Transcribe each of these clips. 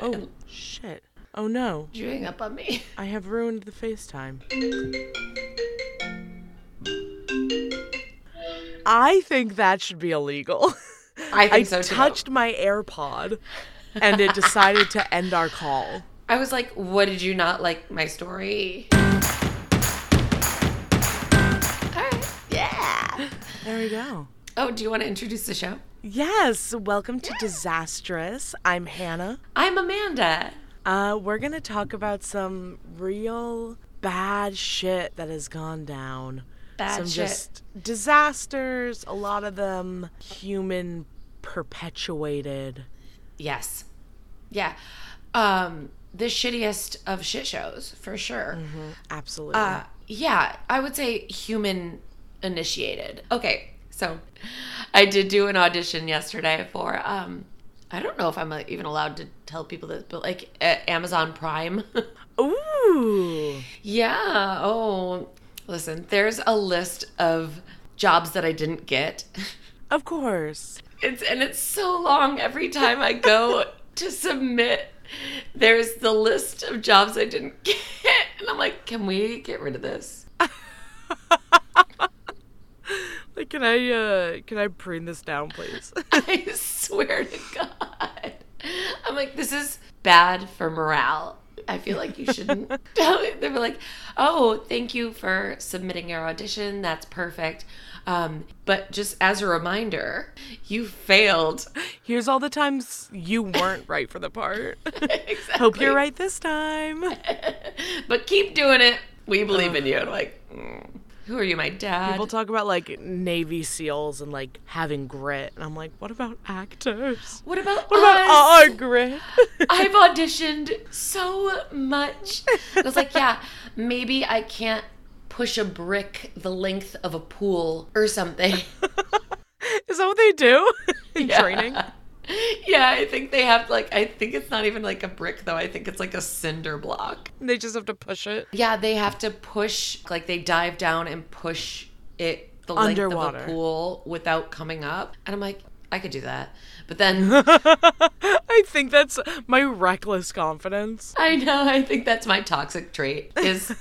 Oh, shit. Oh no. Did you hang up on me? I have ruined the FaceTime. I think that should be illegal. I think I so too. I touched my AirPod and it decided to end our call. I was like, what did you not like my story? All right. Yeah. There we go. Oh, do you want to introduce the show? Yes, welcome to Disastrous. I'm Hannah. I'm Amanda. Uh, we're gonna talk about some real bad shit that has gone down. Bad some shit. just disasters. A lot of them human perpetuated. Yes. Yeah. Um, the shittiest of shit shows, for sure. Absolutely. Uh, yeah, I would say human initiated. Okay, so I did do an audition yesterday for um I don't know if I'm even allowed to tell people this, but like uh, Amazon Prime. Ooh. yeah. Oh, listen, there's a list of jobs that I didn't get. Of course. It's and it's so long every time I go to submit. There's the list of jobs I didn't get, and I'm like, can we get rid of this? Can I uh can I print this down, please? I swear to God. I'm like, this is bad for morale. I feel like you shouldn't. they were like, oh, thank you for submitting your audition. That's perfect. Um, but just as a reminder, you failed. Here's all the times you weren't right for the part. exactly. Hope you're right this time. But keep doing it. We believe in you. And like, mm, who are you, my dad? People talk about like Navy SEAls and like having grit, and I'm like, what about actors? what about What about us? our grit? I've auditioned so much. I was like, yeah, maybe I can't push a brick the length of a pool or something. Is that what they do in Yeah. training? Yeah, I think they have like I think it's not even like a brick though. I think it's like a cinder block. They just have to push it. Yeah, they have to push like they dive down and push it the length of a pool without coming up. And I'm like, I could do that. But then I think that's my reckless confidence. I know, I think that's my toxic trait is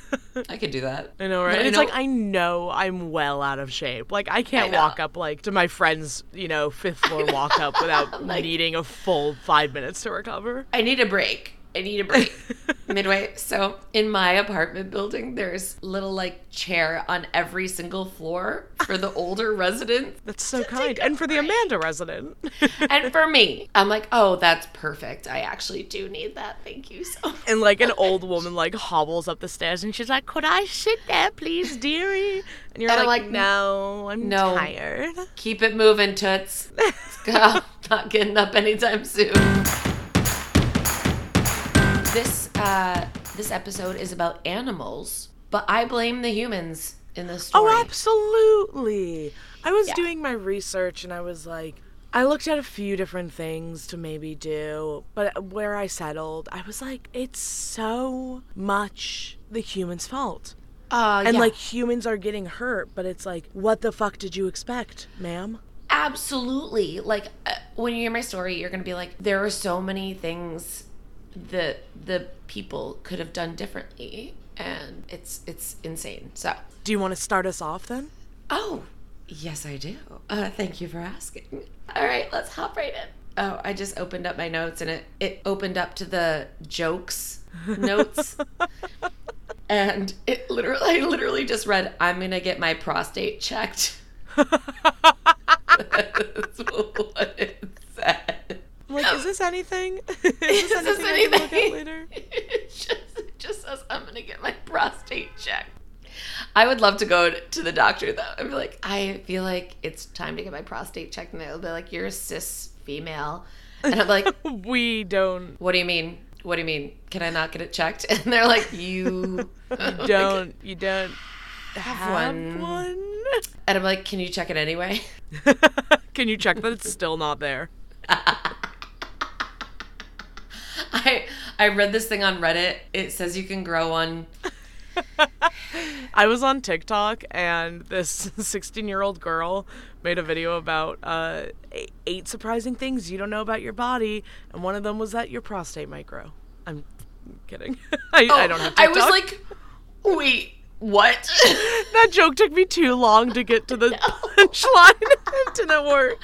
I could do that. I know, right? I it's know- like I know I'm well out of shape. Like I can't I walk up like to my friend's, you know, fifth floor walk up without Like- needing a full five minutes to recover. I need a break. I need a break midway. So in my apartment building, there's little like chair on every single floor for the older residents. That's so kind. And for the. Amanda resident. And for me, I'm like, oh, that's perfect. I actually do need that. Thank you so much. and like an old woman like hobbles up the stairs and she's like, Could I sit there, please, dearie? And you're And I'm like, like, No, I'm no. tired. Keep it moving, Toots. Let's go. Not getting up anytime soon. This uh, this episode is about animals, but I blame the humans in this story. Oh, absolutely. I was Yeah. doing my research and I was like, I looked at a few different things to maybe do, but where I settled, I was like, it's so much the human's fault. Uh, And yeah. like humans are getting hurt, but it's like, what the fuck did you expect, ma'am? Absolutely. Like uh, when you hear my story, you're going to be like there are so many things that the people could have done differently and it's it's insane. So, Do you want to start us off then? oh, yes I do. Uh, thank you for asking. All right, let's hop right in. Oh, I just opened up my notes and it it opened up to the jokes notes. and it literally I literally just read I'm going to get my prostate checked. That's what it said. I'm like, is this anything? is this Is this anything I can look at later? It just, it just says I'm gonna get my prostate checked. I would love to go to the doctor though and be like, I feel like it's time to get my prostate checked, and they'll be like, You're a cis female, and I'm like, We don't What do you mean? What do you mean? Can I not get it checked? And they're like, You don't you don't have one. one? And I'm like, Can you check it anyway? Can you check that it's still not there? I I read this thing on Reddit. It says you can grow one. I was on TikTok and this 16 year old girl made a video about uh, eight- surprising things you don't know about your body, and one of them was that your prostate might grow. I'm kidding. I, I don't have TikTok. Oh, I was like, wait, what? that joke took me too long to get to the punchline. it didn't work.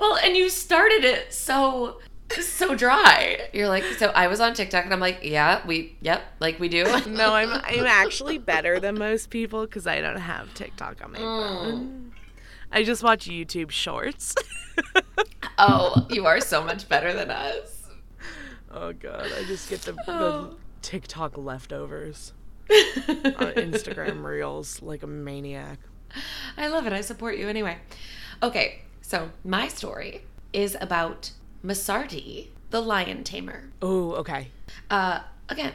well, and you started it so so dry. You're like, so I was on TikTok and I'm like, yeah, we, yep, like we do. No, I'm I'm actually better than most people because I don't have TikTok on my mm. phone. I just watch YouTube Shorts. oh, you are so much better than us. oh god, I just get the, the Oh. TikTok leftovers on uh, Instagram Reels like a maniac. I love it. I support you anyway. Okay, so my story is about Massarti, the lion tamer. Oh, okay. Uh, again,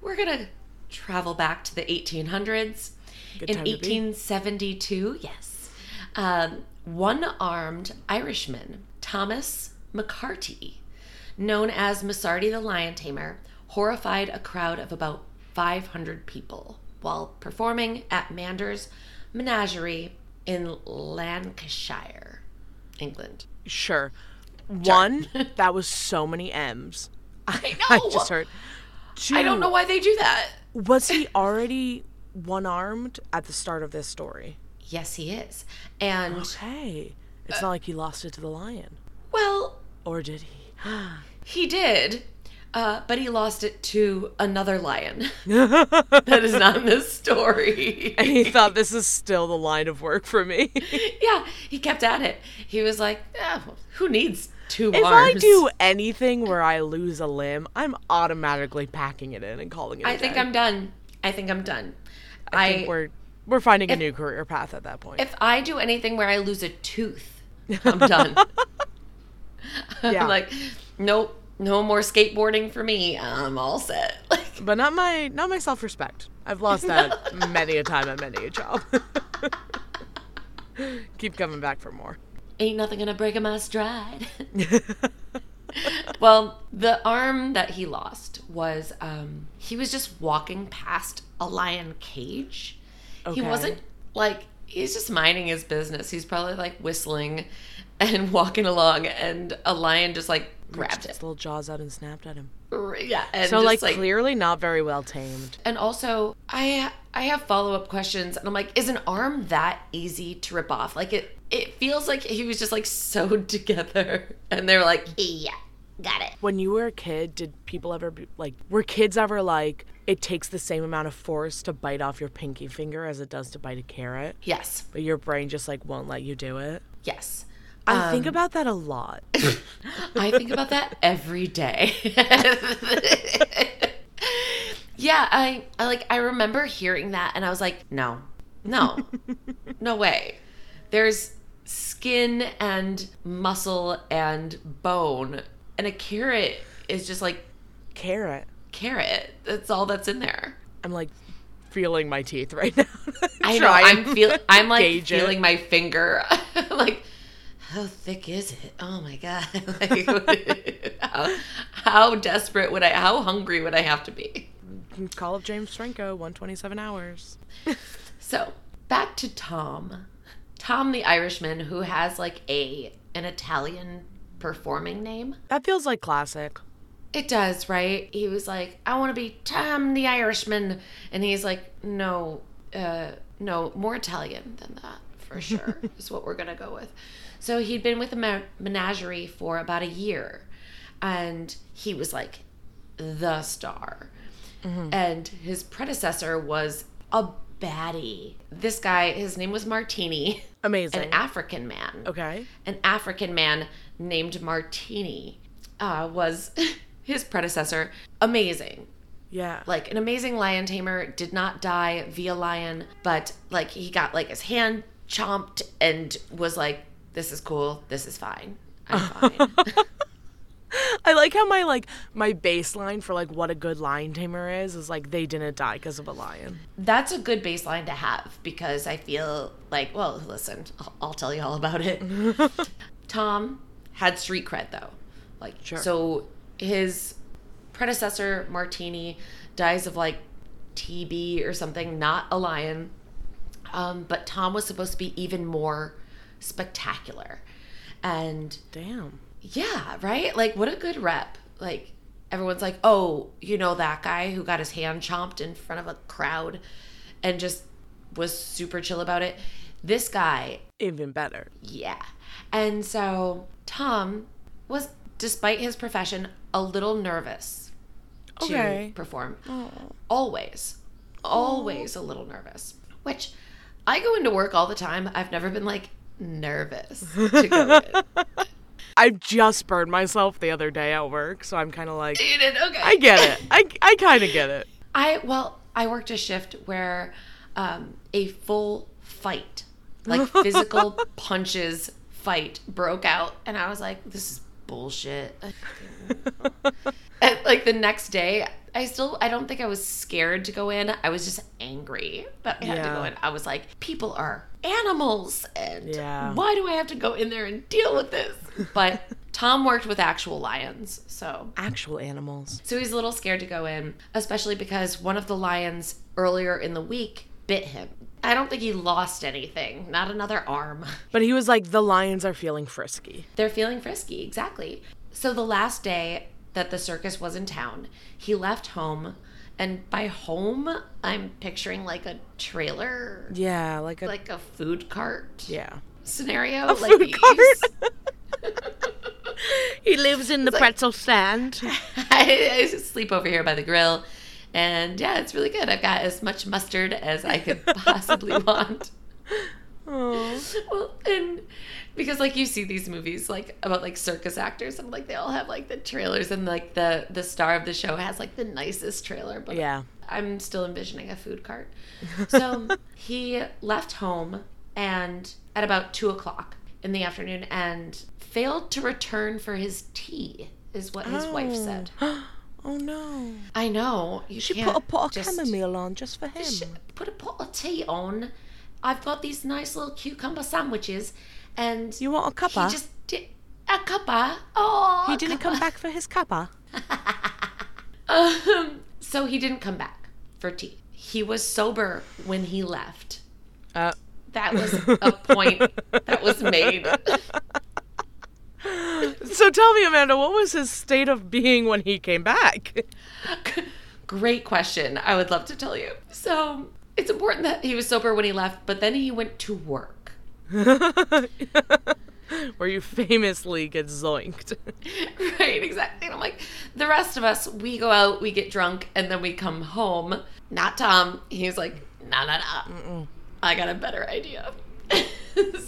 we're gonna travel back to the 1800s. Good In time to be. 1872, yes, um, one armed Irishman, Thomas McCarty, known as Massarti the Lion Tamer, horrified a crowd of about 500 people while performing at Mander's Menagerie in Lancashire, England. Sure. One, that was so many M's. I know. I just heard. Two, I don't know why they do that. Was he already one armed at the start of this story? Yes, he is. And Okay. It's not like he lost it to the lion. well, Or did he? He did, uh, but he lost it to another lion. that is not in this story. And he thought this is still the line of work for me. yeah, he kept at it. He was like, "Ah, who needs two if arms? I do anything where I lose a limb, I'm automatically packing it in and calling it. I I think I'm done. I think I'm done. I I, think we're we're finding a new career path at that point. if I do anything where I lose a tooth, I'm done. Yeah. I'm like, nope, no more skateboarding for me. I'm all set. Like, but not my not my self respect. I've lost that many a time at many a job. Keep coming back for more. Ain't nothing gonna break my stride. well, the arm that he lost was um he was just walking past a lion cage. He wasn't like he's just minding his business. He's probably like whistling and walking along and a lion just like grabbed Reached it. its little jaws out and snapped at him. Yeah, and So just, like, clearly not very well tamed. And also, I I have follow up questions, and I'm like, is an arm that easy to rip off? Like it it feels like he was just like sewed together, and they were like, yeah, got it. When you were a kid, did people ever be like were kids ever like it takes the same amount of force to bite off your pinky finger as it does to bite a carrot, Yes, but your brain just like won't let you do it? yes. I think Um, about that a lot. I think about that every day. yeah, I, I like I remember hearing that and I was like, no. No. no way. There's skin and muscle and bone and a carrot is just like Carrot. carrot. That's all that's in there. I'm like feeling my teeth right now. I know. I'm and feel I'm like gauge it. feeling my finger. like, how thick is it? Oh my god! Like, how, how desperate would I? How hungry would I have to be? Call of James Franco, 127 hours. So back to Tom, Tom the Irishman, who has like a an Italian performing name. That feels like classic. It does, right? He was like, I want to be Tom the Irishman. And he's like, no, uh, no, more Italian than that, for sure, is what we're going to go with. So he'd been with the me- menagerie for about a year. And he was like the star. And his predecessor was a baddie. This guy, his name was Martini, Amazing. an African man okay. an African man named Martini uh, was his predecessor. Amazing. Yeah. Like an amazing lion tamer, did not die via lion, but like he got like his hand chomped and was like, this is cool, this is fine. I'm fine. I like how my like my baseline for like what a good lion tamer is is like they didn't die because of a lion. That's a good baseline to have because I feel like, well, listen, I'll, I'll tell you all about it. Tom had street cred though. Like, Sure. so his predecessor, Martini, dies of like TB or something, not a lion. Um, but Tom was supposed to be even more spectacular. And Damn. yeah, right? Like, what a good rep. Like, everyone's like, oh, you know that guy who got his hand chomped in front of a crowd and just was super chill about it? This guy, Even better. yeah. And so Tom was, despite his profession, a little nervous to perform. Oh. Always, always a little nervous. Which I go into work all the time. I've never been like nervous to go in. I just burned myself the other day at work, so I'm kind of like, You did okay. I get it. I, I kind of get it. I well, I worked a shift where um, a full fight, like physical punches fight, broke out, and I was like, "This is bullshit." and like the next day, I still I don't think I was scared to go in. I was just angry that I had to go in. I was like, "People are animals, and Yeah. why do I have to go in there and deal with this?" But Tom worked with actual lions, so Actual animals. so he's a little scared to go in, especially because one of the lions earlier in the week bit him. I don't think he lost anything, not another arm. But he was like, the lions are feeling frisky. They're feeling frisky, exactly. So the last day that the circus was in town, he left home. And by home, I'm picturing like a trailer, Yeah, like a. like a food cart yeah. scenario. A like food we cart? He lives in the pretzel stand. I, I sleep over here by the grill. And yeah, it's really good. I've got as much mustard as I could possibly want. Oh. Well, and because like you see these movies like about like circus actors and like they all have like the trailers and like the the star of the show has like the nicest trailer, but Yeah. I'm still envisioning a food cart. So he left home and at about two o'clock in the afternoon and failed to return for his tea, is what his wife Oh. said. Oh no. I know. You She put a pot of just- chamomile on just for him. Put a pot of tea on. I've got these nice little cucumber sandwiches, and You want a cuppa? he just did a cuppa. Oh, He didn't come back for his cuppa. Um, so he didn't come back for tea. He was sober when he left. Uh, That was a point that was made. so tell me, Amanda, what was his state of being when he came back? Great question. I would love to tell you. So it's important that he was sober when he left, but then he went to work. Where you famously get zoinked. right, exactly. And I'm like, the rest of us, we go out, we get drunk, and then we come home. Not Tom. He's like, nah, nah, nah. I got a better idea.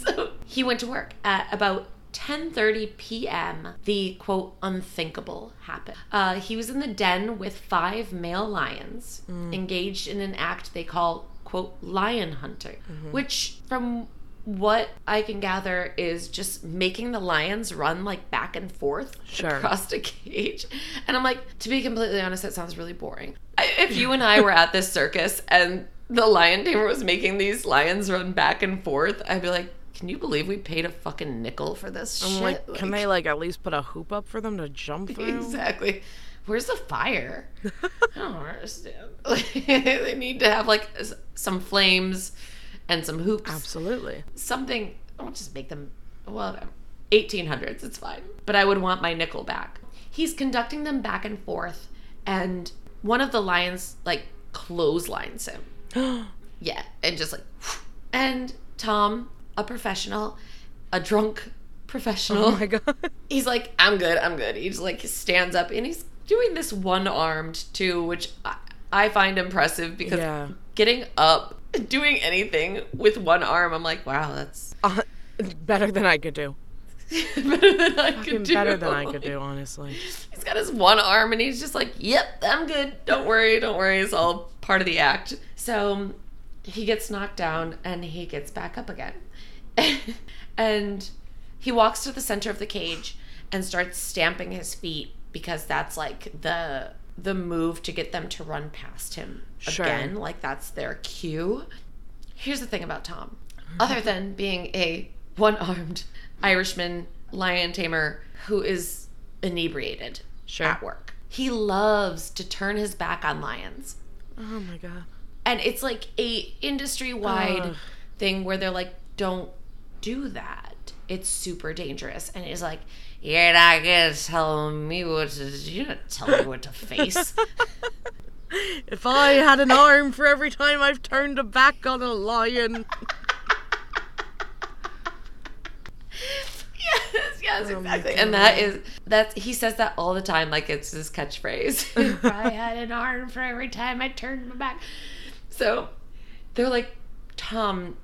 so he went to work at about 10:30 p.m. The quote unthinkable happened. Uh, he was in the den with five male lions, engaged in an act they call quote lion hunting, which from what I can gather is just making the lions run like back and forth Sure. across a cage. And I'm like, to be completely honest, that sounds really boring. If you and I were at this circus and the lion tamer was making these lions run back and forth, I'd be like, can you believe we paid a fucking nickel for this I'm shit? like, can they like at least put a hoop up for them to jump through? Exactly. Where's the fire? I don't understand. they need to have like some flames and some hoops. Absolutely. Something. I'll just make them. Well, 1800s. It's fine. But I would want my nickel back. He's conducting them back and forth, and one of the lions like clotheslines him. Yeah, and just like, and Tom, a professional, a drunk professional. Oh my god. he's like, I'm good, I'm good. He just like stands up and he's doing this one armed too, which I, I find impressive because Yeah. getting up, doing anything with one arm, I'm like, wow, that's Uh, better than I could do. better than I Fucking could do. better than I could do, honestly. He's got his one arm and he's just like, yep, I'm good. Don't worry, don't worry. It's all part of the act. So he gets knocked down and he gets back up again. and he walks to the center of the cage and starts stamping his feet because that's like the the move to get them to run past him Sure. again. Like that's their cue. Here's the thing about Tom. Other than being a one-armed Irishman lion tamer who is inebriated Sure. at work. He loves to turn his back on lions. Oh my god. and it's like a industry wide Ugh. thing where they're like don't do that it's super dangerous. And it's like you're not gonna tell me what to you're not telling me what to face. If I had an arm for every time I've turned a back on a lion. yes yes Oh exactly. And that is that's he says that all the time like it's his catchphrase. If i had an arm for every time i turned my back. So they're like tom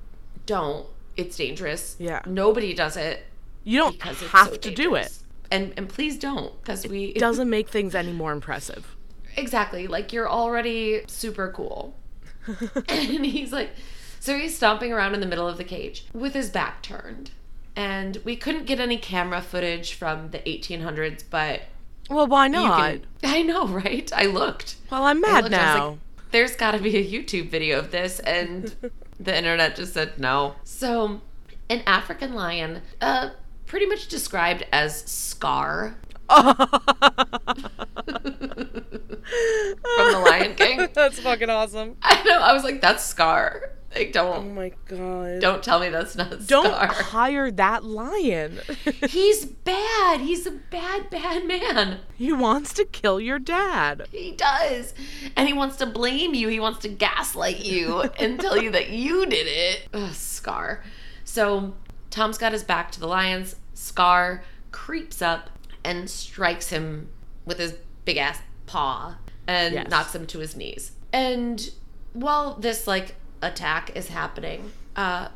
don't it's dangerous Yeah. nobody does it You don't because it's have so to do it. And and please don't, because we It doesn't make things any more impressive. exactly like you're already super cool. and he's like, so he's stomping around in the middle of the cage with his back turned, and we couldn't get any camera footage from the 1800s, but Well, why not? can. I know, right? I looked. Well, I'm mad looked, now. like, There's got to be a YouTube video of this, and the internet just said no. So, an African lion, uh, pretty much described as Scar from The Lion King. That's fucking awesome. I know. I was like, that's Scar. Like, Oh don't my god. don't tell me that's not Don't hire that lion. He's bad. He's a bad, bad man. he wants to kill your dad. He does. And he wants to blame you. He wants to gaslight you and tell you that you did it. Ugh, Scar. So Tom's got his back to the lions. Scar creeps up and strikes him with his big ass paw and Yes. knocks him to his knees. And while this like attack is happening, uh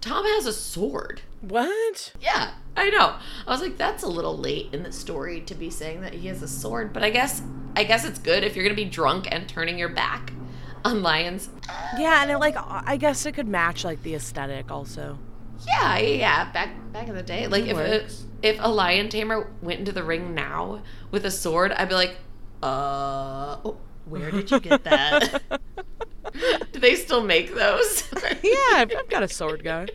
Tom has a sword. What? Yeah, I know. I was like, that's a little late in the story to be saying that he has a sword, but I guess I guess it's good if you're gonna be drunk and turning your back on lions. Yeah, and it like I guess it could match like the aesthetic also. Yeah, yeah. Back back in the day, like It if a, if a lion tamer went into the ring now with a sword, I'd be like, uh, oh, where did you get that? Do they still make those? yeah, I've, I've got a sword guy.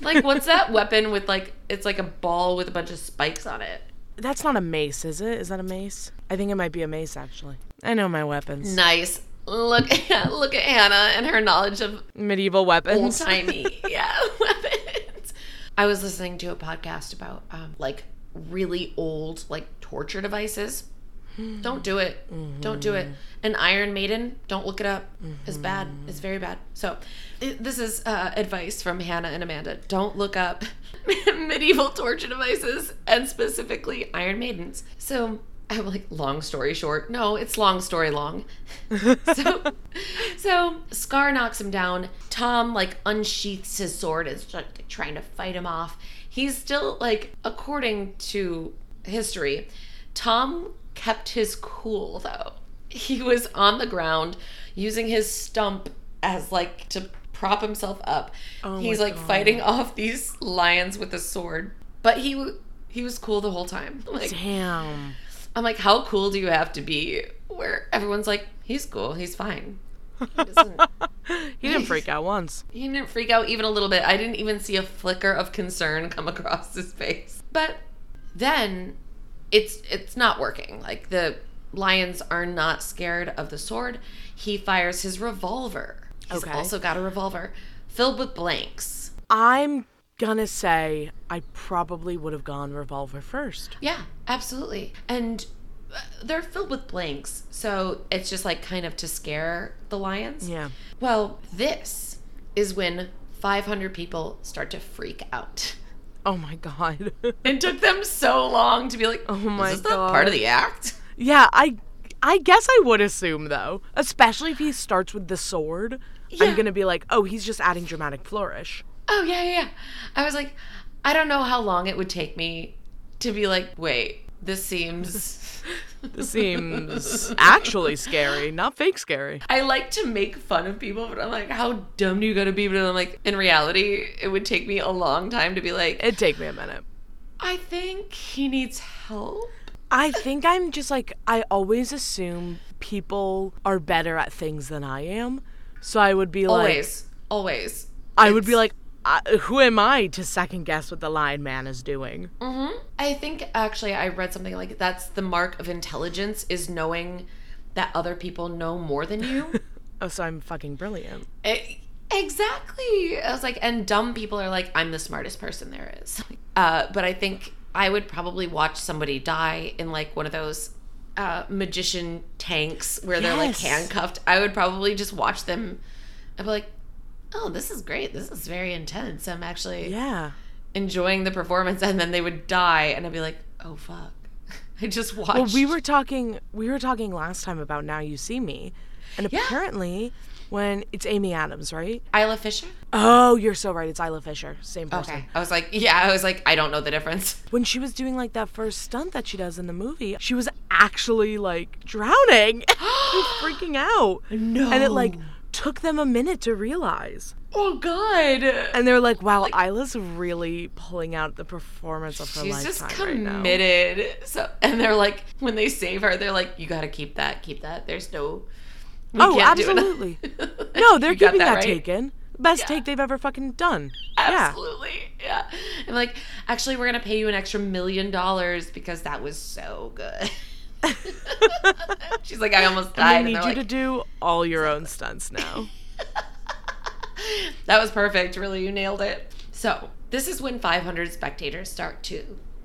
like, what's that weapon with like? It's like a ball with a bunch of spikes on it. That's not a mace, is it? Is that a mace? I think it might be a mace actually. I know my weapons. Nice. Look, look at Hannah and her knowledge of Medieval old weapons. timey, yeah, weapons. I was listening to a podcast about um, like really old like torture devices. Don't do it. Don't do it. An Iron Maiden. Don't look it up. It's bad. It's very bad. So, it, this is uh, advice from Hannah and Amanda. Don't look up medieval torture devices and specifically Iron Maidens. So, I'm like, long story short. No, it's long story long. so, so Scar knocks him down. Tom like unsheaths his sword, is like, trying to fight him off. He's still like, according to history, Tom kept his cool though. He was on the ground using his stump as like to prop himself up. Oh He's like God. fighting off these lions with a sword, but he he was cool the whole time. Like Damn. I'm like, how cool do you have to be where everyone's like, he's cool, he's fine. He, doesn't, he didn't freak out once. he didn't freak out even a little bit. I didn't even see a flicker of concern come across his face. But then it's it's not working. Like the lions are not scared of the sword. He fires his revolver. He's Okay. also got a revolver filled with blanks. I'm gonna say I probably would have gone revolver first. Yeah, absolutely. And uh, they're filled with blanks. So it's just like kind of to scare the lions. Yeah. Well, this is when 500 people start to freak out. Oh my god. It took them so long to be like, Oh my is this not part of the act? yeah, I I guess I would assume though, especially if he starts with the sword. Yeah. I'm gonna be like, oh, he's just adding dramatic flourish. Oh, yeah, yeah, yeah. I was like, I don't know how long it would take me to be like, wait, this seems. This seems actually scary, not fake scary. I like to make fun of people, but I'm like, how dumb do you gotta be? But I'm like, in reality, it would take me a long time to be like, It'd take me a minute. I think he needs help. I think I'm just like I always assume people are better at things than I am. So I would be like Always, always. I would be like I, who am I to second guess what the lion man is doing? hmm I think actually I read something like that's the mark of intelligence is knowing that other people know more than you. Oh, so I'm fucking brilliant. E- exactly. I was like, and dumb people are like, I'm the smartest person there is. Uh, but I think I would probably watch somebody die in like one of those uh, magician tanks where they're like handcuffed. I would probably just watch them. I'd be like, oh, this is great. This is very intense. I'm actually Yeah. enjoying the performance. And then they would die, and I'd be like, oh, fuck. I just watched. Well, we were talking. We were talking last time about Now You See Me, and Yeah. apparently, when it's Amy Adams, right? Isla Fisher? Oh, you're so right. It's Isla Fisher, same person. Okay. I was like, yeah, I was like, I don't know the difference. When she was doing like that first stunt that she does in the movie, she was actually like drowning freaking out. No. And it like took them a minute to realize. Oh, God. And they're like, wow, Isla's really pulling out the performance of her She's lifetime just right now. committed. So, and they're like, when they save her, they're like, you got to keep that, keep that. There's no. Oh, can't do it." absolutely. No, they're keeping that, right? taken. Best Yeah. take they've ever fucking done. Absolutely. Yeah. I'm like, actually, we're going to pay you an extra million dollars because that was so good. She's like, I almost died. I need you like, to do all your own stunts now. that was perfect. Really, you nailed it. So, this is when 500 spectators start to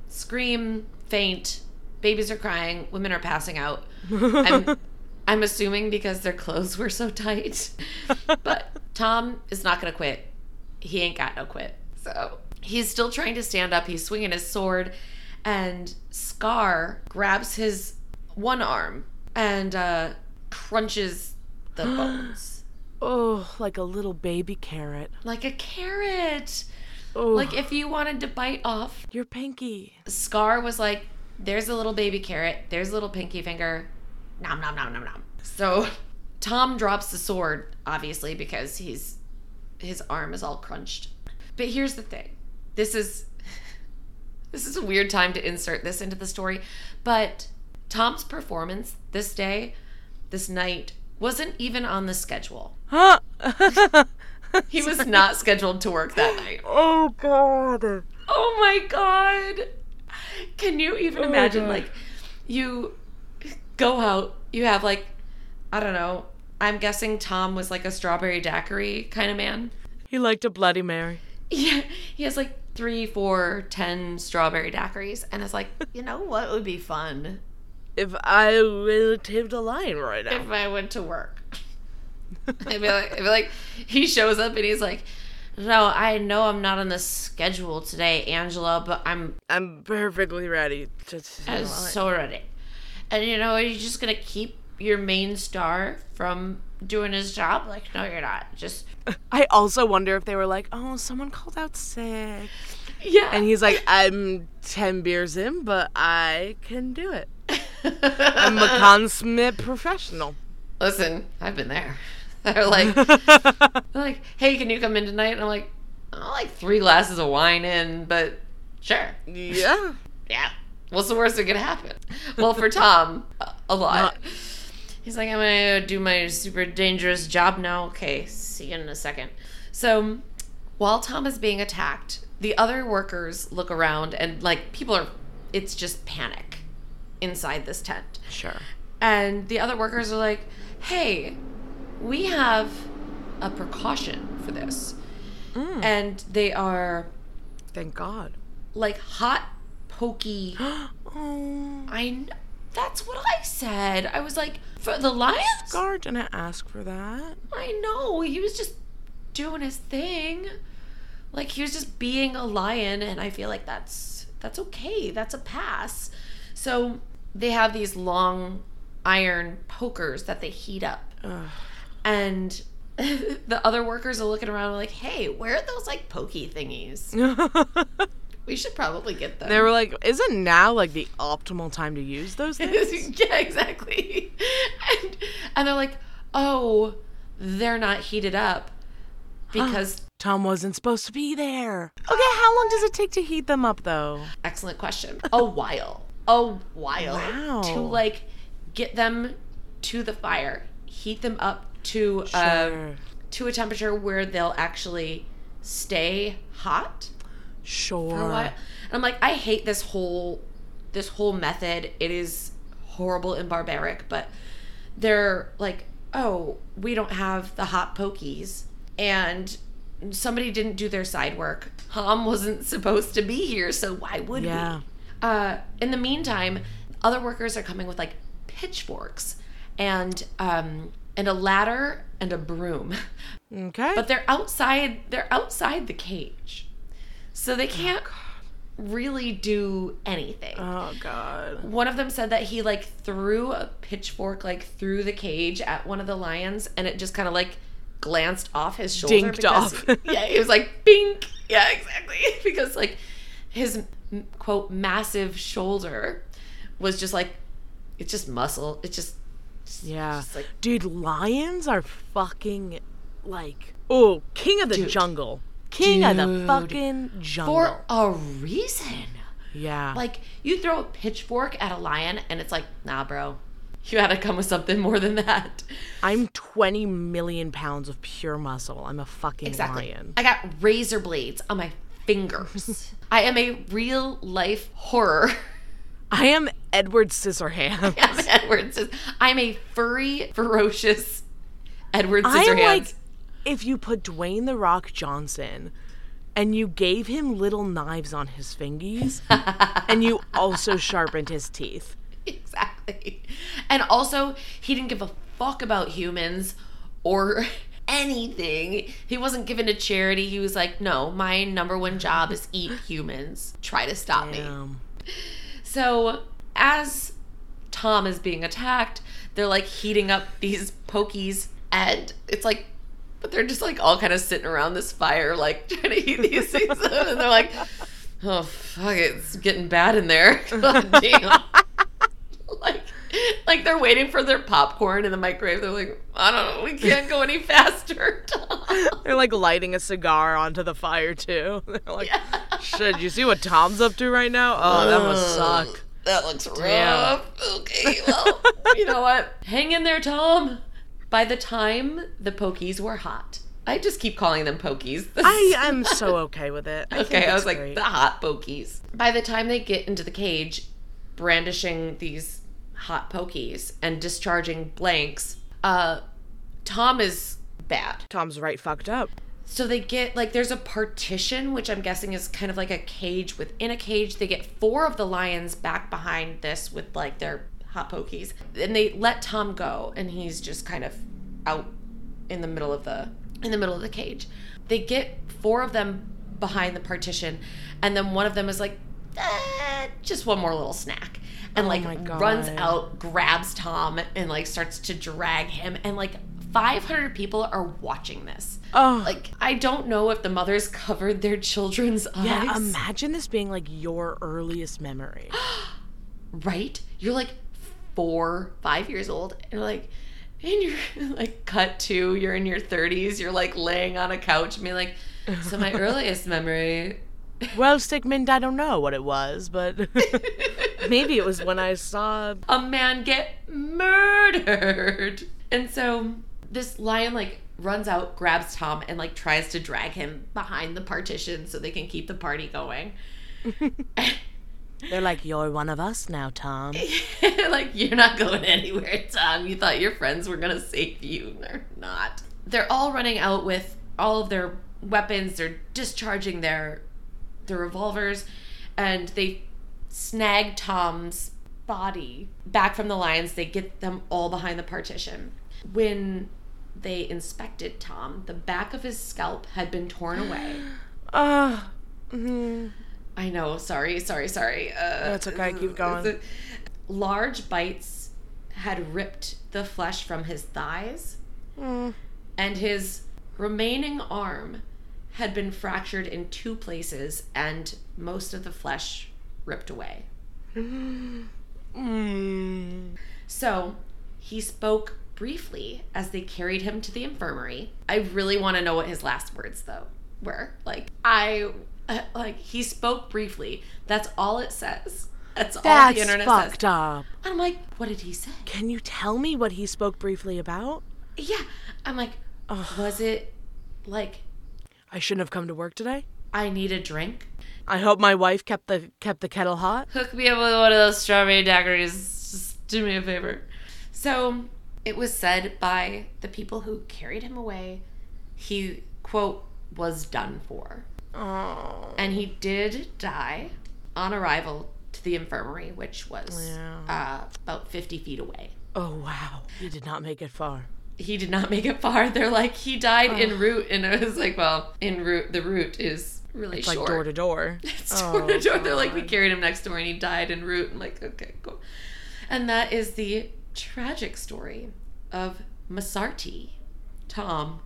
scream, faint, babies are crying, women are passing out. I'm, I'm assuming because their clothes were so tight. But Tom is not going to quit. He ain't got no quit. So, he's still trying to stand up. He's swinging his sword, and Scar grabs his one arm and uh, crunches the bones. oh, like a little baby carrot. Like a carrot. Oh, Like if you wanted to bite off, your pinky. Scar was like, "There's a little baby carrot. There's a little pinky finger. Nom nom nom nom nom." So Tom drops the sword, obviously because he's his arm is all crunched. But here's the thing: this is this is a weird time to insert this into the story, but Tom's performance this day, this night, wasn't even on the schedule. Huh? He was not scheduled to work that night. oh god. Oh my god. Can you even Oh, imagine like you go out, you have like I don't know. I'm guessing Tom was like a strawberry daiquiri kind of man. He liked a Bloody Mary. Yeah, he has like three, four, ten strawberry daiquiris, and it's like, you know what would be fun If I lived a line right now. if I went to work. I'd be like, I'd be like, he shows up and he's like, no, I know I'm not on the schedule today, Angela, but I'm I'm perfectly ready to. to I was so ready. And you know, are you just gonna keep your main star from doing his job? Like, no, you're not. Just I also wonder if they were like, "Oh, someone called out sick," yeah. and he's like, "I'm ten beers in, but I can do it. I'm a consummate professional." Listen, I've been there. They're like, they're like, hey, can you come in tonight? And I'm like, I'm like three glasses of wine in, but sure, yeah. yeah. What's the worst that could happen? Well, for Tom, a- a lot. He's like, I'm gonna do my super dangerous job now. Okay, see you in a second. So, while Tom is being attacked, the other workers look around and like people are. It's just panic inside this tent, Sure. and the other workers are like, "Hey, we have a precaution for this," Mm. and they are Thank God. like hot, pokey. Oh, I. That's what I said. I was like, for the lions. Scar didn't ask for that. I know he was just doing his thing. Like he was just being a lion, and I feel like that's that's okay. That's a pass. So they have these long iron pokers that they heat up, Ugh. and the other workers are looking around like, "Hey, where are those like pokey thingies? We should probably get them." they were like, "Isn't now like the optimal time to use those things?" yeah, exactly. And and they're like, "Oh, they're not heated up because Tom wasn't supposed to be there. Okay, how long does it take to heat them up, though? excellent question. A while. A while Wow. to like get them to the fire, heat them up to uh, Sure. to a temperature where they'll actually stay hot Sure. for a while. And I'm like, I hate this whole this whole method. It is horrible and barbaric, but they're like oh, we don't have the hot pokies and somebody didn't do their side work. Tom wasn't supposed to be here, so why would Yeah. we? Uh, in the meantime, other workers are coming with like pitchforks and um, and a ladder and a broom. Okay. But they're outside they're outside the cage. So they can't really do anything. oh god. One of them said that he like threw a pitchfork like through the cage at one of the lions and it just kind of like glanced off his shoulder. Dinked because- off. yeah, it was like bink. Yeah, exactly. Because like his quote massive shoulder was just like it's just muscle. It's just Yeah. just like Dude, lions are fucking like oh, king of the Dude. jungle. King of the fucking jungle. for a reason. yeah. Like you throw a pitchfork at a lion and it's like, nah, bro. You had to come with something more than that. I'm 20 million pounds of pure muscle. I'm a fucking Exactly. lion. I got razor blades on my fingers. I am a real life horror. I am Edward Scissorhands. I'm Edward says I'm a furry, ferocious Edward Scissorhands. I'm like if you put Dwayne the Rock Johnson and you gave him little knives on his fingies and you also sharpened his teeth. exactly. And also, he didn't give a fuck about humans or anything. He wasn't given to charity. He was like, "No, my number one job is eat humans. Try to stop me." Um, So, as Tom is being attacked, they're like heating up these pokies, and it's like, but they're just like all kind of sitting around this fire, like trying to heat these things up, and they're like, oh, fuck, it's getting bad in there. God damn. like, they're waiting for their popcorn in the microwave. They're like, I don't know, we can't go any faster. They're like lighting a cigar onto the fire too. They're like, Yeah. shit, you see what Tom's up to right now? Oh, that must suck. That looks rough. Damn. Okay, well, you know what? Hang in there, Tom. By the time the pokies were hot, I just keep calling them pokies. I am so okay with it. I okay, I was like the hot pokies. By the time they get into the cage, brandishing these hot pokies and discharging blanks, uh, Tom is bad. Tom's right fucked up. So they get like there's a partition, which I'm guessing is kind of like a cage within a cage. They get four of the lions back behind this with like their hot pokies, and they let Tom go, and he's just kind of out in the middle of the in the middle of the cage. They get four of them behind the partition, and then one of them is like, eh, just one more little snack. And Oh like runs out, grabs Tom, and like starts to drag him. And like 500 people are watching this. Oh, Like, I don't know if the mothers covered their children's eyes. yeah. Imagine this being like your earliest memory. right? You're like four, five years old, and you're like, and you're like, cut to, you're in your 30s, you're like laying on a couch and being like, so my earliest memory. Well, Stickmint, I don't know what it was, but maybe it was when I saw. a man get murdered. And so this lion like runs out, grabs Tom, and like tries to drag him behind the partition so they can keep the party going. They're like, "You're one of us now, Tom." like you're not going anywhere, Tom. You thought your friends were gonna save you. They're not. They're all running out with all of their weapons. They're discharging their their revolvers, and they snag Tom's body back from the lions. They get them all behind the partition. When they inspected Tom, the back of his scalp had been torn away. Uh, mm, I know. Sorry, sorry, sorry. Uh, That's okay, keep going. large bites had ripped the flesh from his thighs, mm. and his remaining arm had been fractured in two places, and most of the flesh ripped away. Mm. So he spoke briefly as they carried him to the infirmary. I really want to know what his last words though were. Like I like he spoke briefly. That's all it says. That's all the internet fucked says. up. And I'm like, what did he say? Can you tell me what he spoke briefly about? Yeah. I'm like, was it like I shouldn't have come to work today. I need a drink? I hope my wife kept the kept the kettle hot. Hook me up with one of those strawberry daiquiris. Just do me a favor. So it was said by the people who carried him away, he, quote, was done for. Oh. And he did die on arrival to the infirmary, which was Yeah. uh, about 50 feet away. Oh wow. He did not make it far. He did not make it far. They're like, he died en route. And I was like, well, en route, the route is really It's like door to door. It's Oh, door to oh, door. They're like, we carried him next door and he died en route. I'm like, okay, cool. And that is the tragic story of Massarti, Tom,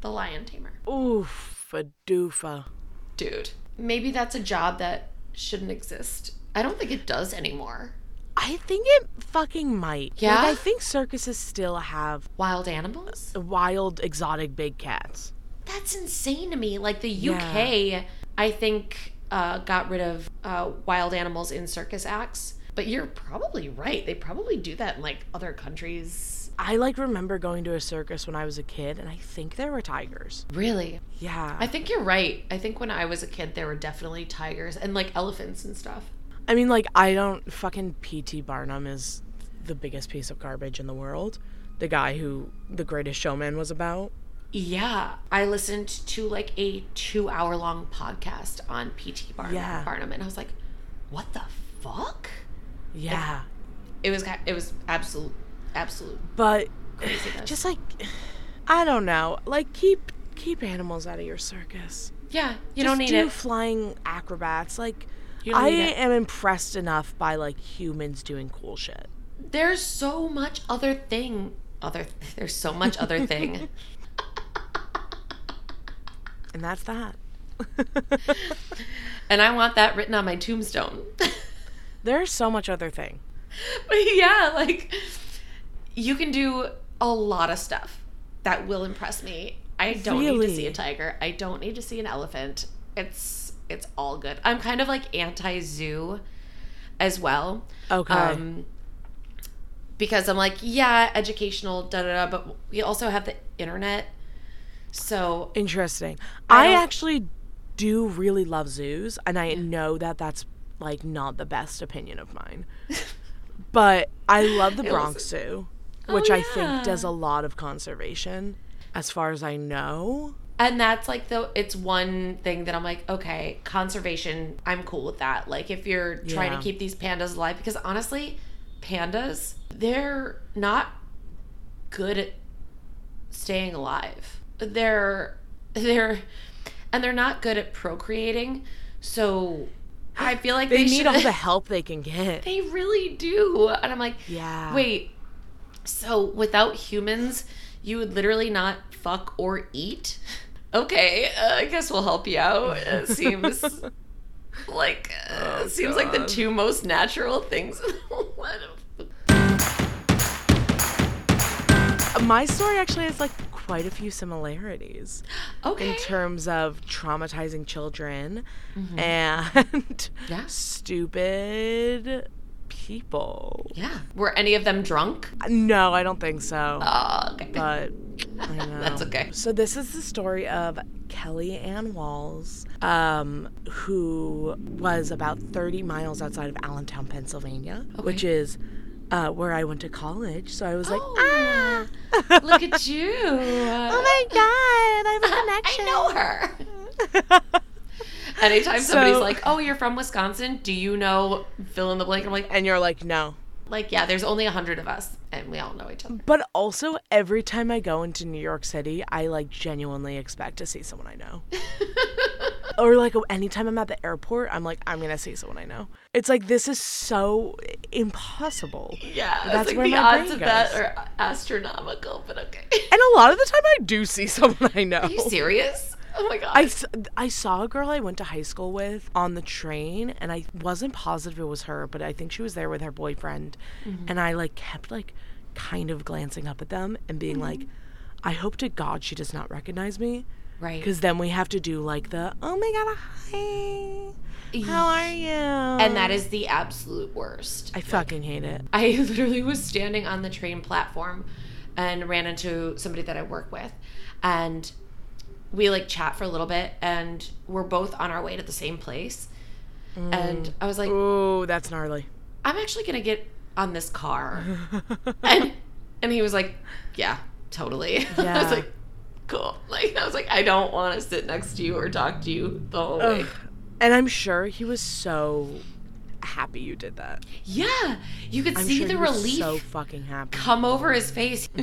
the lion tamer. Oof, a doofa. Dude, maybe that's a job that shouldn't exist. I don't think it does anymore. I think it fucking might. Yeah? Like, I think circuses still have Wild animals? wild, exotic big cats. That's insane to me. Like the UK, I think, uh, got rid of uh, wild animals in circus acts. But you're probably right. They probably do that in like other countries. I like remember going to a circus when I was a kid, and I think there were tigers. Really? Yeah. I think you're right. I think when I was a kid, there were definitely tigers and like elephants and stuff. I mean, like, I don't fucking P.T. Barnum is the biggest piece of garbage in the world. The guy who The Greatest Showman was about. Yeah, I listened to like a two hour long podcast on P.T. Barnum, Yeah. Barnum, and I was like, "What the fuck?" Yeah. It was it was absolute absolute But craziness. just like, I don't know. Like, keep keep animals out of your circus. yeah, you Just don't need do it. flying acrobats. Like, I it. am impressed enough by like humans doing cool shit. There's so much other thing. Other there's so much other thing. And that's that. and I want that written on my tombstone. There's so much other thing. But yeah, like you can do a lot of stuff that will impress me. I don't need to see a tiger. I don't need to see an elephant. It's it's all good. I'm kind of like anti zoo as well. Okay. Um because I'm like, yeah, educational, da da da, but we also have the internet. So Interesting. I I, actually do really love zoos, and I know that that's like not the best opinion of mine. but I love the Bronx Zoo, Oh, which I think does a lot of conservation, as far as I know. And that's like the it's one thing that I'm like, okay, conservation, I'm cool with that. Like if you're trying to keep these pandas alive because honestly, pandas, they're not good at staying alive. They're they're and they're not good at procreating. So I feel like They, they, need should, all the help they can get. They really do. And I'm like, Yeah. Wait. So without humans, you would literally not fuck or eat? Okay, uh, I guess we'll help you out. It seems like uh, Oh, seems like the two most natural things in the world. My story actually has like quite a few similarities Okay. in terms of traumatizing children Mm-hmm. and Yeah. stupid people. yeah. Were any of them drunk? No, I don't think so. Oh, okay. but I know. That's okay. So this is the story of Kelly Ann Walls, um, who was about 30 miles outside of Allentown, Pennsylvania, which is uh, where I went to college. So I was like, Oh, ah, Look at you. oh my god, I have a connection. I know her. Anytime somebody's like, "Oh, you're from Wisconsin. Do you know fill in the blank?" I'm like, and you're like, no. like yeah, there's only a hundred of us, and we all know each other. But also, every time I go into New York City, I like genuinely expect to see someone I know. or like anytime I'm at the airport, I'm like, I'm gonna see someone I know. It's like this is so impossible. Yeah, That's like where the my odds brain of that are astronomical, but okay. And a lot of the time, I do see someone I know. Are you serious? Oh my god. I saw a girl I went to high school with on the train, and I wasn't positive it was her, but I think she was there with her boyfriend. Mm-hmm. And I like kept like kind of glancing up at them and being mm-hmm. like, I hope to God she does not recognize me. right. Because then we have to do like the, oh my God, hi. How are you? and that is the absolute worst. I fucking hate it. I literally was standing on the train platform and ran into somebody that I work with. And we like chat for a little bit and we're both on our way to the same place. Mm. And I was like, Ooh, that's gnarly. I'm actually going to get on this car. and And he was like, Yeah, totally. I was like, Cool. Like I was like, I don't want to sit next to you or talk to you the whole way. And I'm sure he was so happy you did that. Yeah. You could I'm see sure the he was relief so fucking happy. come over his face.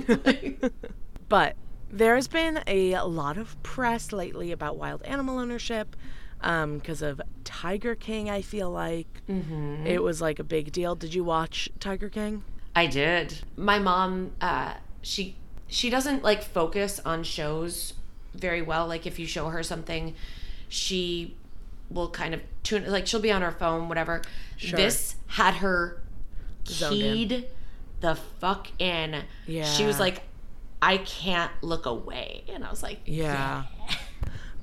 But there's been a lot of press lately about wild animal ownership because of Tiger King, I feel like. Mm-hmm. It was like a big deal. Did you watch Tiger King? I did. My mom, uh, she she doesn't like focus on shows very well. Like if you show her something, she will kind of tune like she'll be on her phone, whatever. Sure. This had her keyed the fuck in. Yeah. She was like, I can't look away. And I was like, Yeah.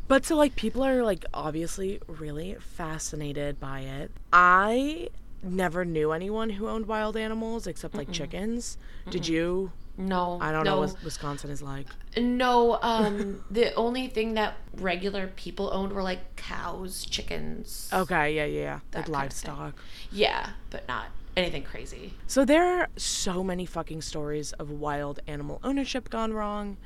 But so like people are like obviously really fascinated by it. I never knew anyone who owned wild animals except like chickens. Did you? No. I don't no, know what Wisconsin is like. No, um, the only thing that regular people owned were like cows, chickens. Okay, yeah, yeah, yeah. Like livestock. Yeah, but not anything crazy. So there are so many fucking stories of wild animal ownership gone wrong.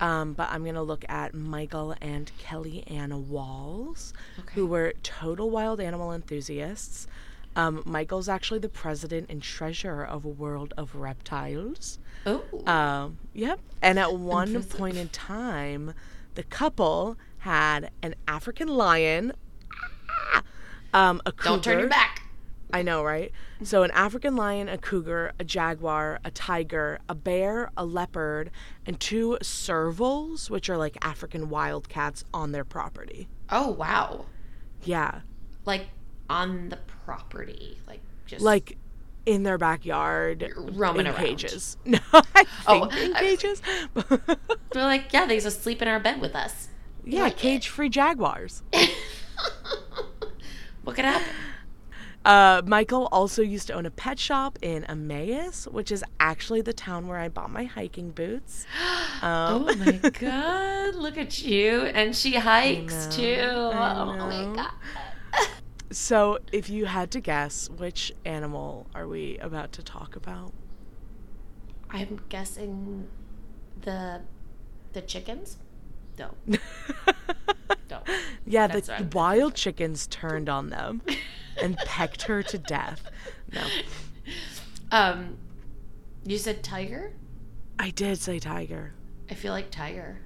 Um, but I'm gonna look at Michael and Kelly Ann Walls, who were total wild animal enthusiasts. Um, Michael's actually the president and treasurer of a World of Reptiles. Oh. Um, yep. And at one Impressive. point in time, the couple had an African lion, ah, um, a cougar. Don't turn your back. I know, right? So an African lion, a cougar, a jaguar, a tiger, a bear, a leopard, and two servals, which are like African wildcats on their property. Oh wow. Yeah. Like on the property, like just Like in their backyard roaming in around. cages. No, oh, I Oh, think in cages. They're like, yeah, they just sleep in our bed with us. yeah, Like- cage-free jaguars. what could happen? Uh, Michael also used to own a pet shop in Emmaus, which is actually the town where I bought my hiking boots. Um, Oh my god, look at you. And she hikes know, too. Oh my god. So, if you had to guess, which animal are we about to talk about? I'm guessing the the chickens? No. No. yeah, That's the what wild chickens turned on them and pecked her to death. No, Um you said tiger? I did say tiger. I feel like tiger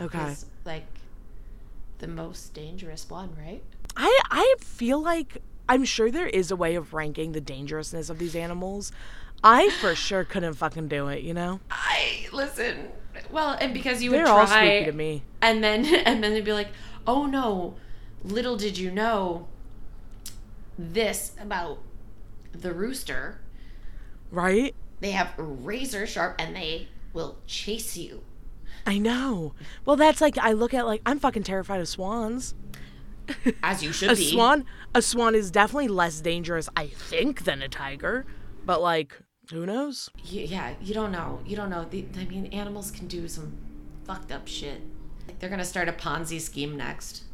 Okay. is like the most dangerous one, right? I I feel like I'm sure there is a way of ranking the dangerousness of these animals. I for sure couldn't fucking do it, you know? I listen. Well, and because you They're would all try, spooky to me. and then and then they'd be like, "Oh no, little did you know this about the rooster. Right? They have razor sharp, and they will chase you." I know. Well, that's like I look at like I'm fucking terrified of swans. As you should a be. swan a swan is definitely less dangerous i think than a tiger but like who knows yeah, you don't know. You don't know. The, I mean, animals can do some fucked up shit. Like they're gonna start a Ponzi scheme next.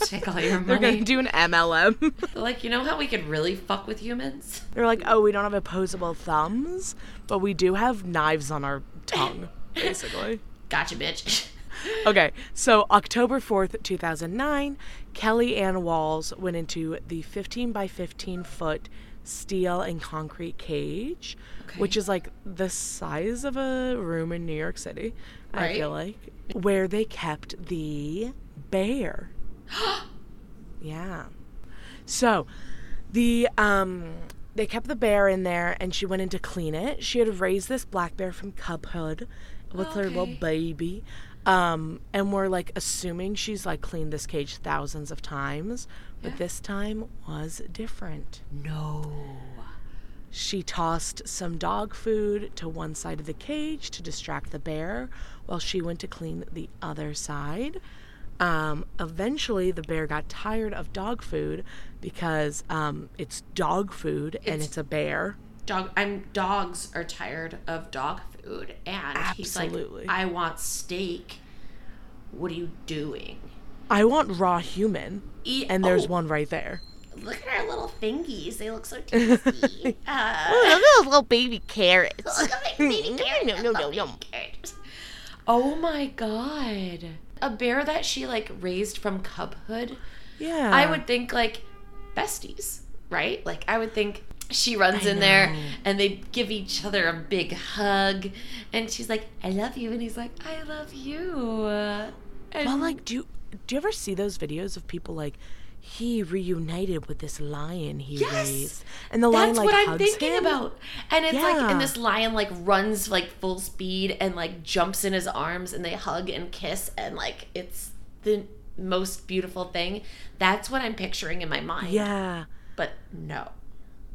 Take all your money. they're gonna do an mlm They're like, you know how we could really fuck with humans? they're like oh we don't have opposable thumbs but we do have knives on our tongue basically Gotcha, bitch. okay so october 4th 2009 kelly ann walls went into the 15 by 15 foot steel and concrete cage which is like the size of a room in new york city i feel like where they kept the bear. Yeah. So the um they kept the bear in there and she went in to clean it. She had raised this black bear from cubhood with her little baby um and we're like assuming she's like cleaned this cage thousands of times but this time was different. No. she tossed some dog food to one side of the cage to distract the bear while she went to clean the other side. Um, eventually, the bear got tired of dog food because um, it's dog food and It's- it's a bear. Dog. I'm. Dogs are tired of dog food, and he's like, I want steak. What are you doing? I want raw human, E- and there's oh, one right there. look at our little fingies. They look so tasty. Uh, Look at those little baby carrots. look at baby carrots. No, no, no, no. baby carrots. Oh my god. A bear that she like raised from cubhood. Yeah. I would think like besties, right? Like I would think she runs I in there and they give each other a big hug and she's like, I love you and he's like, I love you. And Well, like, do do you ever see those videos of people like he reunited with this lion he Yes! raised, and the lion That's like what I'm thinking him? about. And it's like, and this lion like runs like full speed and like jumps in his arms and they hug and kiss and like it's the most beautiful thing. That's what I'm picturing in my mind. Yeah, But no.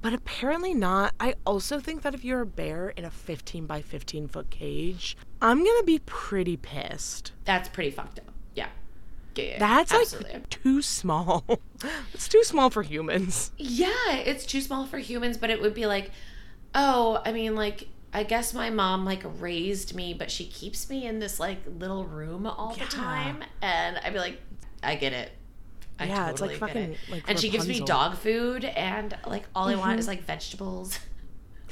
but apparently not. I also think that if you're a bear in a 15 by 15 foot cage, I'm gonna be pretty pissed. That's pretty fucked up. Yeah. That's absolutely. like too small. it's too small for humans. Yeah, it's too small for humans, but it would be like, oh, I mean, like, I guess my mom like raised me, but she keeps me in this like little room all Yeah. the time, and I'd be like, I get it. I Yeah, it's like get fucking, it. like, and she gives me dog food, and like all I want mm-hmm. is like vegetables.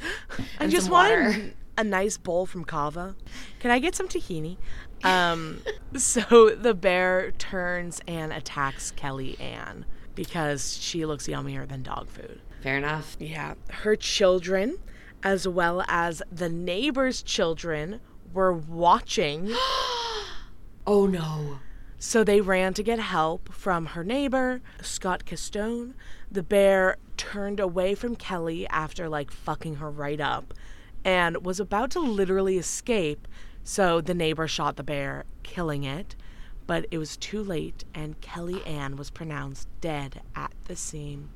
I just water. a nice bowl from Cava. Can I get some tahini? Um, so the bear turns and attacks Kelly Ann because she looks yummier than dog food. Fair enough. Yeah, her children, as well as the neighbor's children, were watching. Oh no. So they ran to get help from her neighbor, Scott Castone. The bear turned away from Kelly after like fucking her right up and was about to literally escape. So the neighbor shot the bear, killing it. But it was too late, and Kelly Ann was pronounced dead at the scene.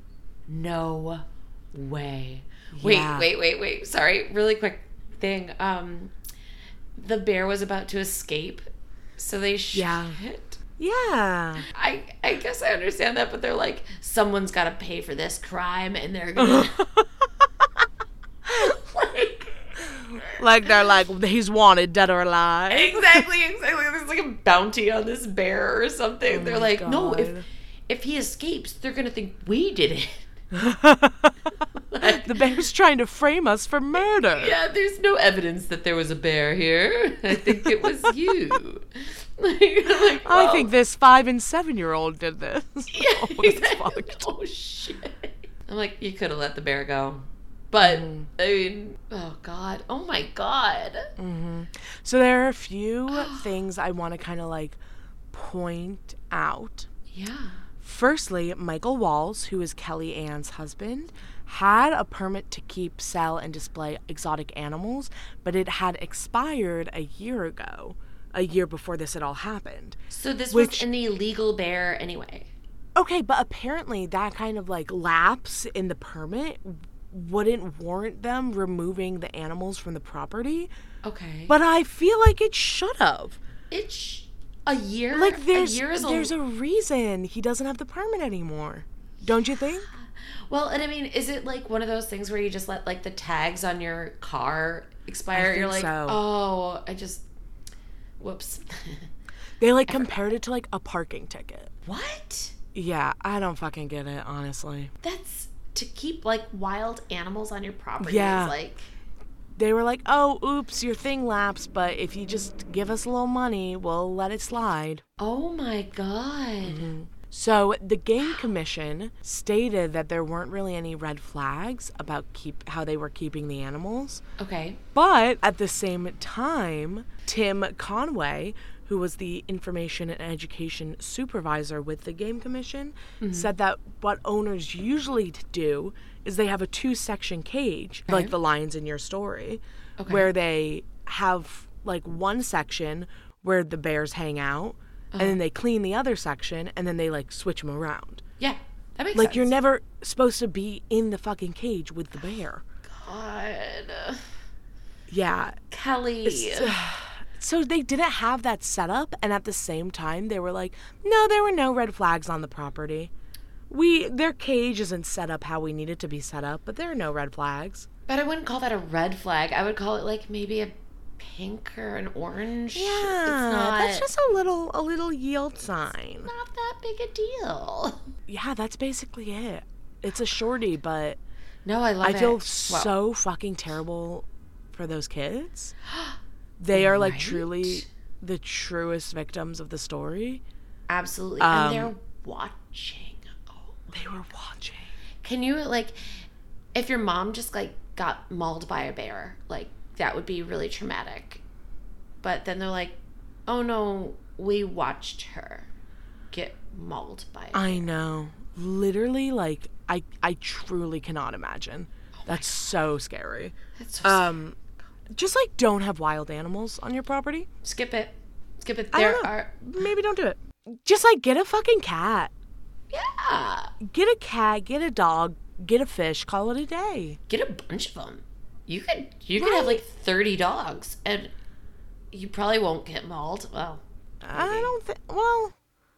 No way. Wait, Yeah. wait, wait, wait. Sorry, really quick thing. Um, the bear was about to escape, so they shot Yeah. it. Yeah. I I guess I understand that, but they're like, someone's got to pay for this crime, and they're gonna. like, Like they're like, he's wanted, dead or alive. exactly, exactly. There's like a bounty on this bear or something. they're oh my like, no, if if he escapes, they're gonna think we did it. the bear's trying to frame us for murder. Yeah, there's no evidence that there was a bear here. I think it was you. like, like, I think this five and seven year old did this. Yeah, oh, exactly. Oh shit. I'm like, you could have let the bear go. But Mm. I mean, oh god. Oh my god. So there are a few things I want to kind of like point out. Yeah. Firstly, Michael Walls, who is Kelly Ann's husband, had a permit to keep, sell, and display exotic animals, but it had expired a year ago, a year before this had all happened. So this Which- was an illegal bear anyway. Okay, but apparently that kind of like lapse in the permit wouldn't warrant them removing the animals from the property, Okay. but I feel like it should have. it's sh- a year. Like there's a year is a- there's a reason he doesn't have the permit anymore. Don't you think? Well, and I mean, is it like one of those things where you just let like the tags on your car expire? You're like, so. oh, I just, whoops. They like compared it to like a parking ticket. what? Yeah, I don't fucking get it, honestly. That's to keep like wild animals on your property. Yeah. Is like, They were like, "Oh, oops, your thing lapsed, but if you just give us a little money, we'll let it slide." oh my god. Mm-hmm. So the game commission stated that there weren't really any red flags about keep how they were keeping the animals. Okay. But at the same time, Tim Conway, who was the information and education supervisor with the game commission, mm-hmm. said that what owners usually do is they have a two section cage, like the lions in your story, Okay. where they have like one section where the bears hang out. And then uh-huh. they clean the other section, and then they like switch them around. Yeah. That makes sense. Like sense. you're never supposed to be in the fucking cage with the bear. God. Yeah, Kelly. So they didn't have that set up, and at the same time, they were like, "No, there were no red flags on the property. We their cage isn't set up how we need it to be set up, but there are no red flags." But I wouldn't call that a red flag. I would call it like maybe a pink or an orange. Yeah, it's not, that's just a little a little yield sign. not that big a deal. Yeah, that's basically it. it's a shorty, but No, I love I it. feel Well, so fucking terrible for those kids. They are like Right? truly the truest victims of the story. absolutely. Um, and they're watching. Oh, They were watching. can you like, if your mom just like got mauled by a bear, like that would be really traumatic. But then they're like, oh no, we watched her get mauled by. I know. Literally, like I, I truly cannot imagine. That's so scary. That's so Um, just like don't have wild animals on your property. skip it, skip it. There are Maybe don't do it. Just like get a fucking cat. yeah. Get a cat. Get a dog. Get a fish. Call it a day. Get a bunch of them. You could you could have like thirty dogs, and you probably won't get mauled. Well, I don't think. Well,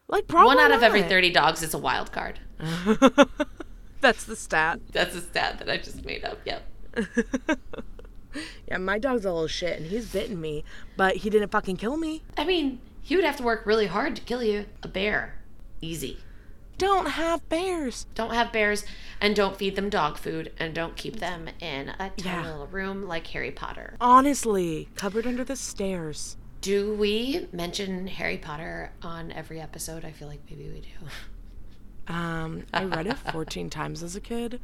like probably one out of every thirty dogs is a wild card. That's the stat. That's a stat that I just made up. Yep. Yeah, my dog's a little shit, and he's bitten me, but he didn't fucking kill me. I mean, he would have to work really hard to kill you. A bear, easy. Don't have bears. Don't have bears, and don't feed them dog food, and don't keep them in a tiny Yeah. little room like Harry Potter. Honestly, cupboard under the stairs. Do we mention Harry Potter on every episode? I feel like maybe we do. Um, I read it 14 times as a kid,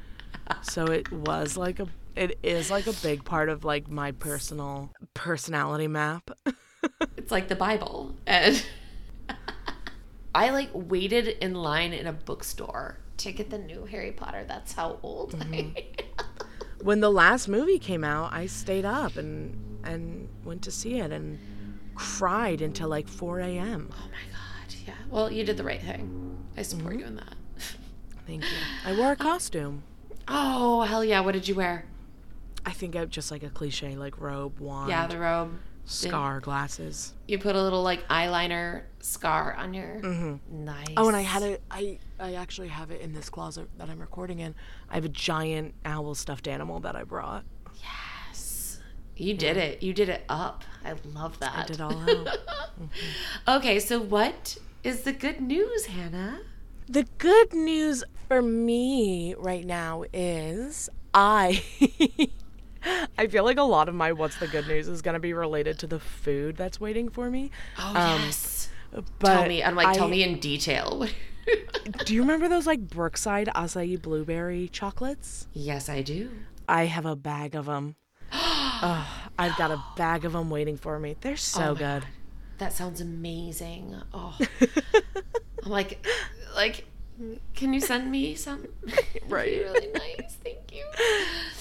so it was like a, it is like a big part of like my personal personality map. It's like the Bible. And I like waited in line in a bookstore to get the new Harry Potter. That's how old I mm-hmm. am. when the last movie came out, I stayed up and and went to see it and cried until like 4 a.m. Oh my god. Yeah. Well, you did the right thing. I support mm-hmm. you in that. Thank you. I wore a um, costume. Oh, hell yeah. What did you wear? I think I just like a cliche like robe, wand, Yeah, the robe. scar, glasses. You put a little like eyeliner scar on your mm-hmm. nice. Oh, and I had it. I I actually have it in this closet that I'm recording in. I have a giant owl stuffed animal that I brought. Yes. You did it. You did it up. I love that. I did all out. okay, so what is the good news, Hannah? The good news for me right now is I. I feel like a lot of my what's the good news is gonna be related to the food that's waiting for me. Oh Um, yes. But Tell me. I'm like, tell me in detail. Do you remember those like Brookside acai blueberry chocolates? yes, I do. I have a bag of them. I've got a bag of them waiting for me. They're so Oh good. God. That sounds amazing. Oh, I'm like, like, can you send me some? Right. Really nice. Thank you.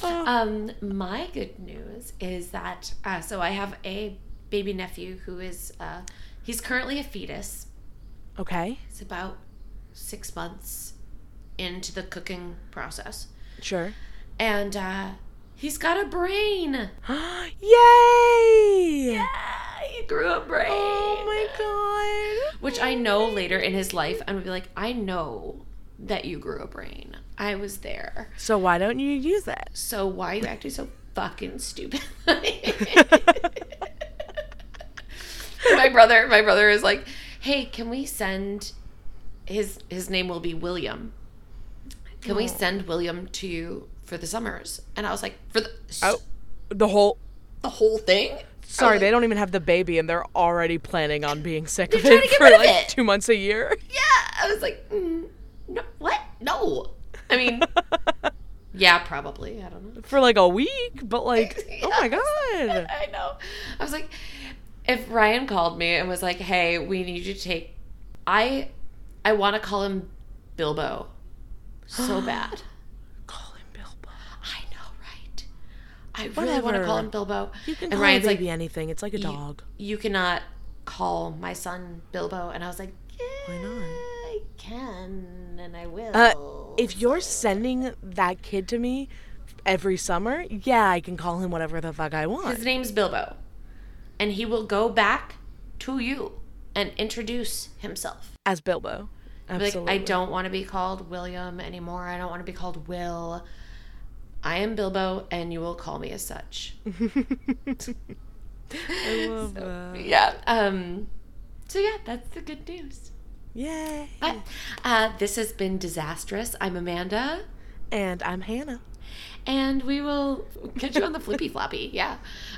Um, my good news is that uh, so I have a baby nephew who is uh, he's currently a fetus. Okay, It's about six months into the cooking process, sure. and uh, he's got a brain. Yay! Yeah, he grew a brain. Oh my god. Which I know later in his life, I'm gonna be like, I know that you grew a brain. I was there. So why don't you use it? So why are you acting so fucking stupid? my brother, my brother is like, hey, can we send his his name will be William. Can we Oh. send William to you for the summers? And I was like, for the Oh, the whole. the whole thing? Sorry, I they don't even have the baby, and they're already planning on being sick of it for like it. two months a year. yeah. I was like, mm, no, what? No. I mean, yeah, probably. I don't know. for like a week, but like, oh my god. I know. I was like, if Ryan called me and was like, "Hey, we need you to take," I, I want to call him Bilbo, so bad. Call him Bilbo. I know, right? I really want to call him Bilbo. You can and call Ryan's baby like, anything. It's like a dog. You cannot call my son Bilbo, and I was like, yeah, Why not? I can, and I will. Uh, if you're sending that kid to me every summer, yeah, I can call him whatever the fuck I want. His name's Bilbo. And he will go back to you and introduce himself. As Bilbo. Be Like, Absolutely. I don't want to be called William anymore. I don't want to be called Will. I am Bilbo, and you will call me as such. I love that. Yeah. Um. So yeah, that's the good news. Yay. But uh, this has been disastrous. I'm Amanda. And I'm Hannah. And we will catch you on the flippy floppy. Yeah.